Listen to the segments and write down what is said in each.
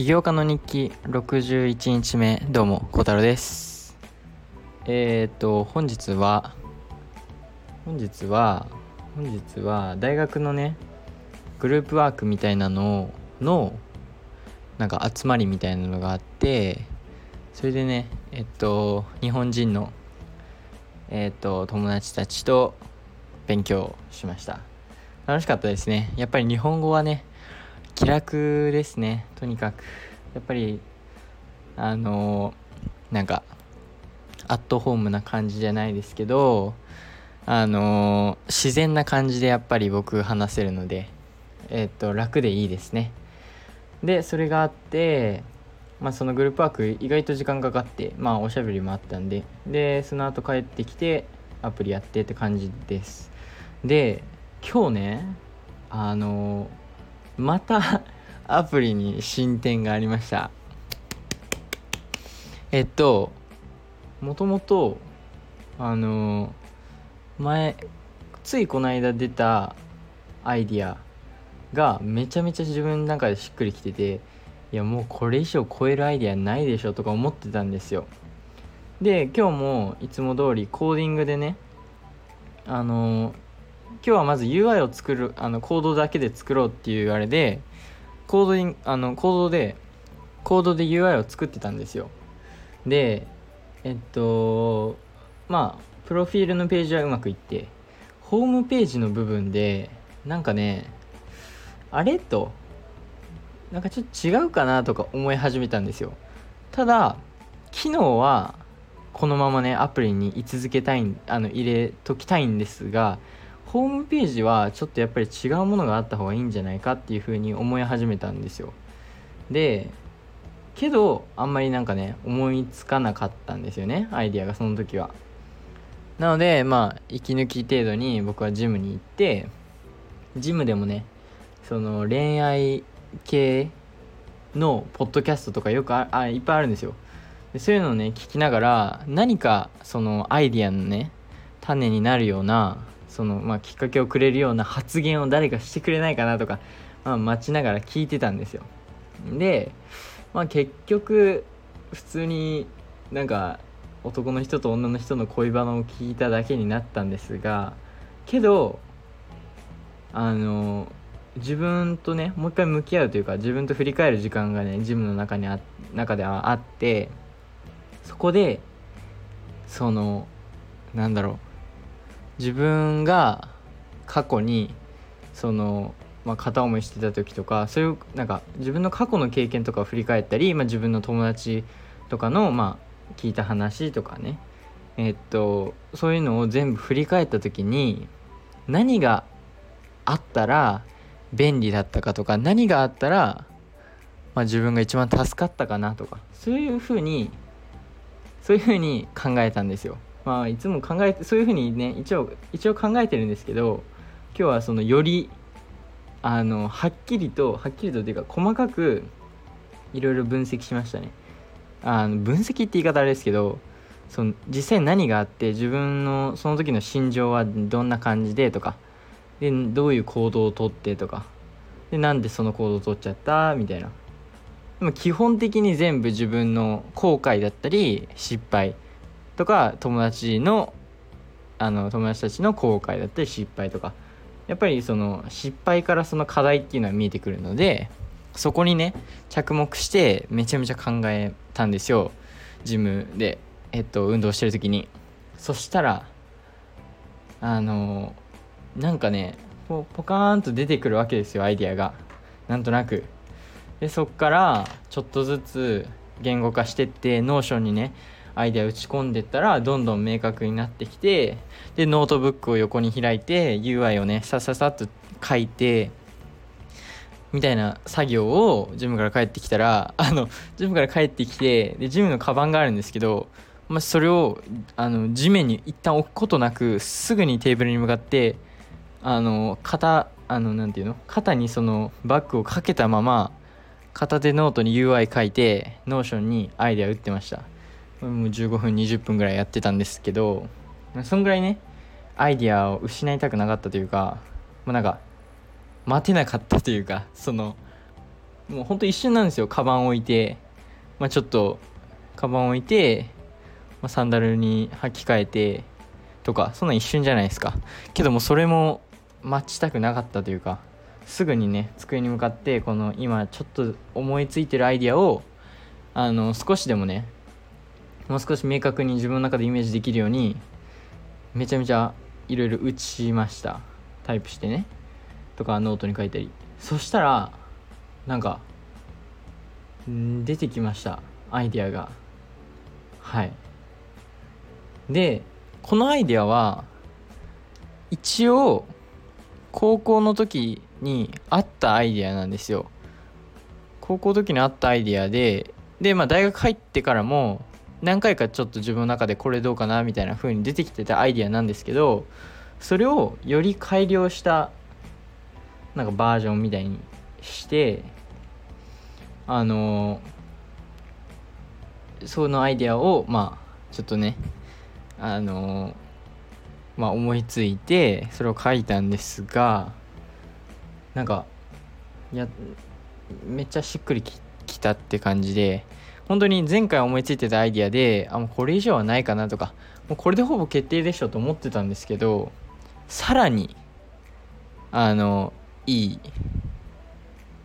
起業家の日記61日目どうも小太郎です。えっ、ー、と本日は本日は本日は大学のねグループワークみたいなののなんか集まりみたいなのがあってそれでねえっと日本人のえっと友達たちと勉強しました。楽しかったですね。やっぱり日本語はね気楽ですね。とにかく。やっぱりあのなんかアットホームな感じじゃないですけどあの自然な感じでやっぱり僕話せるのでえっと楽でいいですね。でそれがあってまあそのグループワーク意外と時間かかってまあおしゃべりもあったんででその後帰ってきてアプリやってって感じです。で今日ねあのまた アプリに進展がありました。えっともともとあの前ついこの間出たアイディアがめちゃめちゃ自分の中でしっくりきてていやもうこれ以上超えるアイディアないでしょとか思ってたんですよ。で今日もいつも通りコーディングでねあの今日はまず UI を作るあのコードだけで作ろうっていうあれでコードにあのコードでコードで UI を作ってたんですよ。でえっとまあプロフィールのページはうまくいってホームページの部分でなんかねあれとなんかちょっと違うかなとか思い始めたんですよ。ただ機能はこのままねアプリに居続けたいあの入れときたいんですがホームページはちょっとやっぱり違うものがあった方がいいんじゃないかっていうふうに思い始めたんですよ。でけどあんまりなんかね思いつかなかったんですよねアイディアがその時は。なのでまあ息抜き程度に僕はジムに行ってジムでもねその恋愛系のポッドキャストとかよくあいっぱいあるんですよ。でそういうのをね聞きながら何かそのアイディアのね種になるようなその、まあ、きっかけをくれるような発言を誰かしてくれないかなとか、まあ、待ちながら聞いてたんですよ。で、まあ、結局普通になんか男の人と女の人の恋バナを聞いただけになったんですがけどあの自分とねもう一回向き合うというか自分と振り返る時間がねジムの中にあ中ではあってそこでそのなんだろう自分が過去にその、まあ、片思いしてた時とかそういうなんか自分の過去の経験とかを振り返ったり、まあ、自分の友達とかの、まあ、聞いた話とかねえ、っとそういうのを全部振り返った時に何があったら便利だったかとか何があったら、まあ、自分が一番助かったかなとかそういうふうにそういうふうに考えたんですよ。まあいつも考えてそういうふうにね一応一応考えてるんですけど今日はそのよりあのはっきりとはっきりとっていうか細かくいろいろ分析しましたね。あの分析って言い方あれですけどその実際何があって自分のその時の心情はどんな感じでとかでどういう行動をとってとかでなんでその行動を取っちゃった？みたいな。でも基本的に全部自分の後悔だったり失敗。とか友達のあの友達たちの後悔だったり失敗とか。やっぱりその失敗からその課題っていうのは見えてくるのでそこにね着目してめちゃめちゃ考えたんですよ。ジムで、えっと、運動してる時に。そしたらあのなんかねポポカーンと出てくるわけですよアイディアが。なんとなく。でそっからちょっとずつ言語化してって Notion にねアイデア打ち込んでったらどんどん明確になってきてでノートブックを横に開いて UI をねさささっと書いてみたいな作業をジムから帰ってきたらあのジムから帰ってきてでジムのカバンがあるんですけど、まあ、それをあの地面に一旦置くことなくすぐにテーブルに向かってあの肩あのなんていうの？肩にそのバッグをかけたまま片手ノートに UI 書いて Notion にアイデア打ってました。もう15分20分ぐらいやってたんですけどそんぐらいねアイディアを失いたくなかったというかもうなんか待てなかったというかそのもうほんと一瞬なんですよカバン置いて、まあ、ちょっとカバン置いて、まあ、サンダルに履き替えてとかそんな一瞬じゃないですか。けどもそれも待ちたくなかったというかすぐにね机に向かってこの今ちょっと思いついてるアイディアをあの少しでもねもう少し明確に自分の中でイメージできるようにめちゃめちゃいろいろ打ちました。タイプしてね。とかノートに書いたり。そしたらなんか出てきました。アイディアが。はい。でこのアイデアは一応高校の時にあったアイデアなんですよ。高校の時にあったアイデアででまあ大学入ってからも何回かちょっと自分の中でこれどうかなみたいな風に出てきてたアイデアなんですけどそれをより改良したなんかバージョンみたいにしてあのそのアイデアをまあちょっとねあのまあ思いついてそれを書いたんですがなんかやめっちゃしっくりきたって感じで本当に前回思いついてたアイディアであもうこれ以上はないかなとかもうこれでほぼ決定でしょと思ってたんですけどさらにあのいい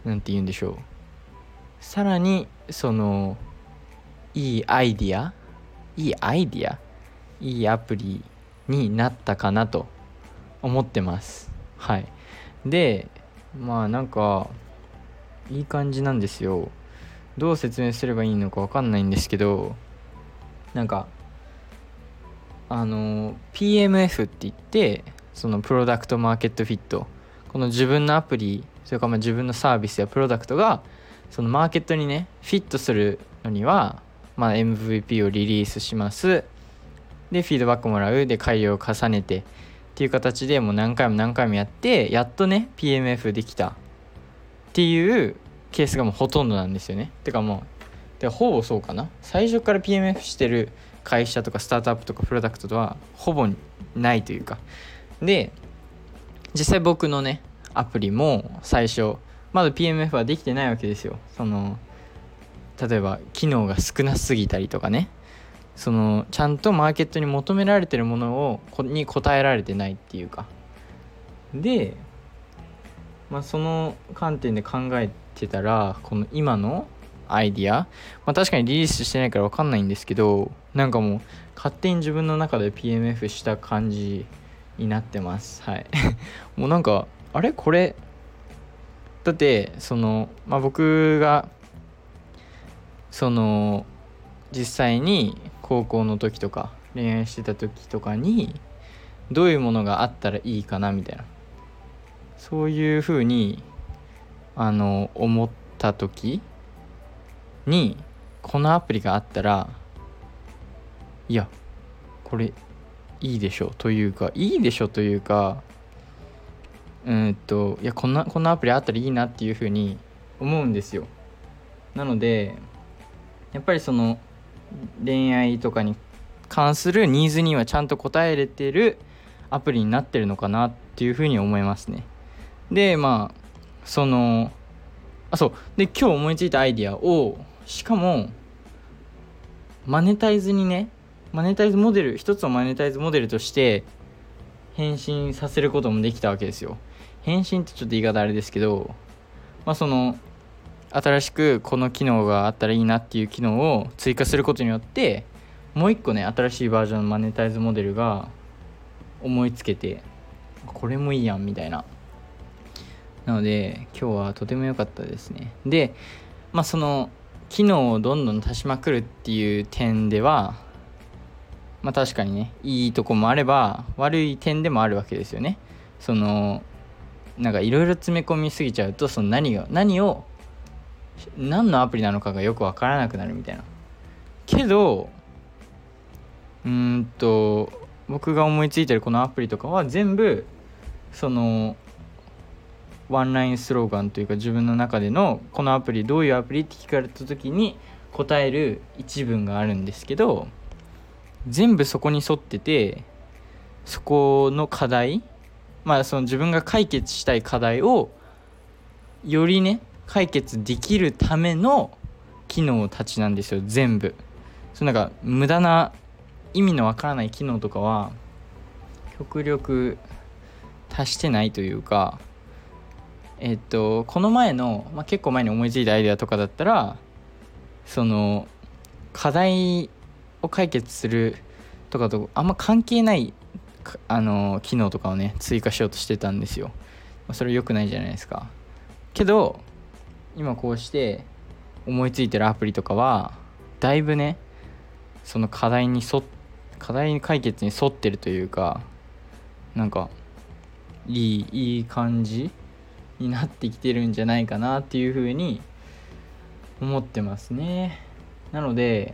何て言うんでしょう。さらにそのいいアイディアいいアイディアいいアプリになったかなと思ってます。はい。でまあなんかいい感じなんですよ。どう説明すればいいのか分かんないんですけどなんかあの PMF って言ってそのプロダクトマーケットフィットこの自分のアプリそれからまあ自分のサービスやプロダクトがそのマーケットにねフィットするのには、まあ、MVP をリリースします。でフィードバックもらう。で改良を重ねて。っていう形でもう何回も何回もやってやっとね PMF できた。っていうケースがもうほとんどなんですよね。てかもうでほぼそうかな。最初から PMF してる会社とかスタートアップとかプロダクトとはほぼないというか。で実際僕のねアプリも最初まだ PMF はできてないわけですよ。その例えば機能が少なすぎたりとかね。そのちゃんとマーケットに求められてるものをこに応えられてないっていうか。で、まあ、その観点で考えてたらこの今のアイディア、まあ、確かにリリースしてないから分かんないんですけどなんかもう勝手に自分の中で PMF した感じになってます。はい。もうなんかあれ？これ？だってその、まあ、僕がその実際に高校の時とか恋愛してた時とかにどういうものがあったらいいかなみたいな。そういうふうにあの思った時にこのアプリがあったらいやこれいいでしょというかいいでしょというかうんといやこんなこんなアプリあったらいいなっていうふうに思うんですよ。なのでやっぱりその恋愛とかに関するニーズにはちゃんと応えれてるアプリになってるのかなっていうふうに思いますね。でまあそのあそう。で今日思いついたアイディアをしかもマネタイズにねマネタイズモデル一つのマネタイズモデルとして返信させることもできたわけですよ。返信ってちょっと言い方あれですけどまあその新しくこの機能があったらいいなっていう機能を追加することによってもう一個ね新しいバージョンのマネタイズモデルが思いつけてこれもいいやんみたいな。なので今日はとても良かったですね。でまあその機能をどんどん足しまくるっていう点ではまあ確かにねいいとこもあれば悪い点でもあるわけですよね。そのなんかいろいろ詰め込みすぎちゃうとその何が何を何のアプリなのかがよく分からなくなるみたいな。けどうんと僕が思いついてるこのアプリとかは全部そのワンラインスローガンというか自分の中でのこのアプリどういうアプリって聞かれた時に答える一文があるんですけど全部そこに沿っててそこの課題まあその自分が解決したい課題をよりね解決できるための機能たちなんですよ全部。そのなんか無駄な意味のわからない機能とかは極力足してないというかえっとこの前の、まあ、結構前に思いついたアイデアとかだったらその課題を解決するとかとあんま関係ないあの機能とかをね追加しようとしてたんですよ。それ良くないじゃないですか。けど今こうして思いついてるアプリとかはだいぶねその課題に沿課題解決に沿ってるというかなんかいいいい感じになってきてるんじゃないかなっていうふうに思ってますね。なので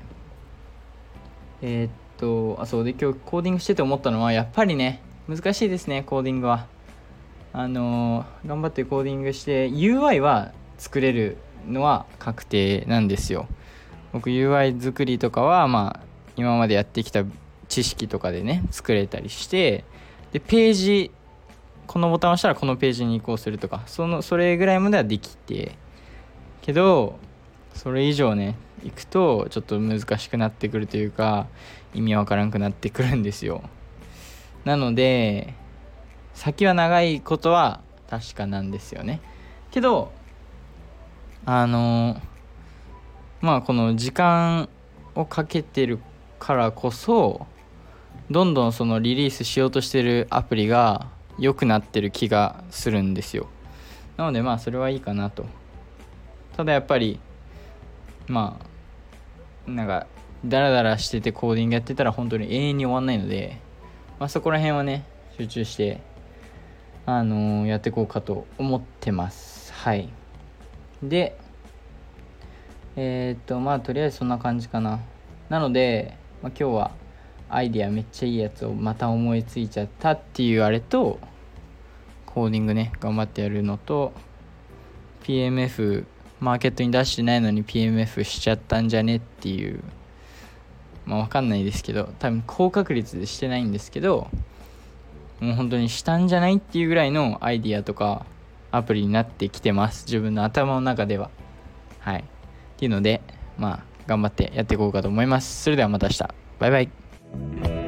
えー、っとあそうで今日コーディングしてて思ったのはやっぱりね難しいですねコーディングは。あの、頑張ってコーディングして UI は作れるのは確定なんですよ。僕 UI 作りとかはまあ今までやってきた知識とかでね作れたりしてでページこのボタンを押したらこのページに移行するとかそのそれぐらいまではできてけどそれ以上ね行くとちょっと難しくなってくるというか意味わからんくなってくるんですよ。なので先は長いことは確かなんですよね。けどあのまあこの時間をかけてるからこそどんどんそのリリースしようとしてるアプリが良くなってる気がするんですよ。なのでまあそれはいいかなと。ただやっぱりまあなんかダラダラしててコーディングやってたら本当に永遠に終わんないので、まあ、そこら辺はね集中してあのー、やっていこうかと思ってます。はい。でえー、っとまあとりあえずそんな感じかな。なので、まあ、今日はアイディアめっちゃいいやつをまた思いついちゃったっていうあれとコーディングね頑張ってやるのと PMF マーケットに出してないのに PMF しちゃったんじゃねっていうまあ分かんないですけど多分高確率でしてないんですけどもう本当にしたんじゃないっていうぐらいのアイディアとかアプリになってきてます。自分の頭の中では。はい。っていうのでまあ頑張ってやっていこうかと思います。それではまた明日。バイバイ。Bye.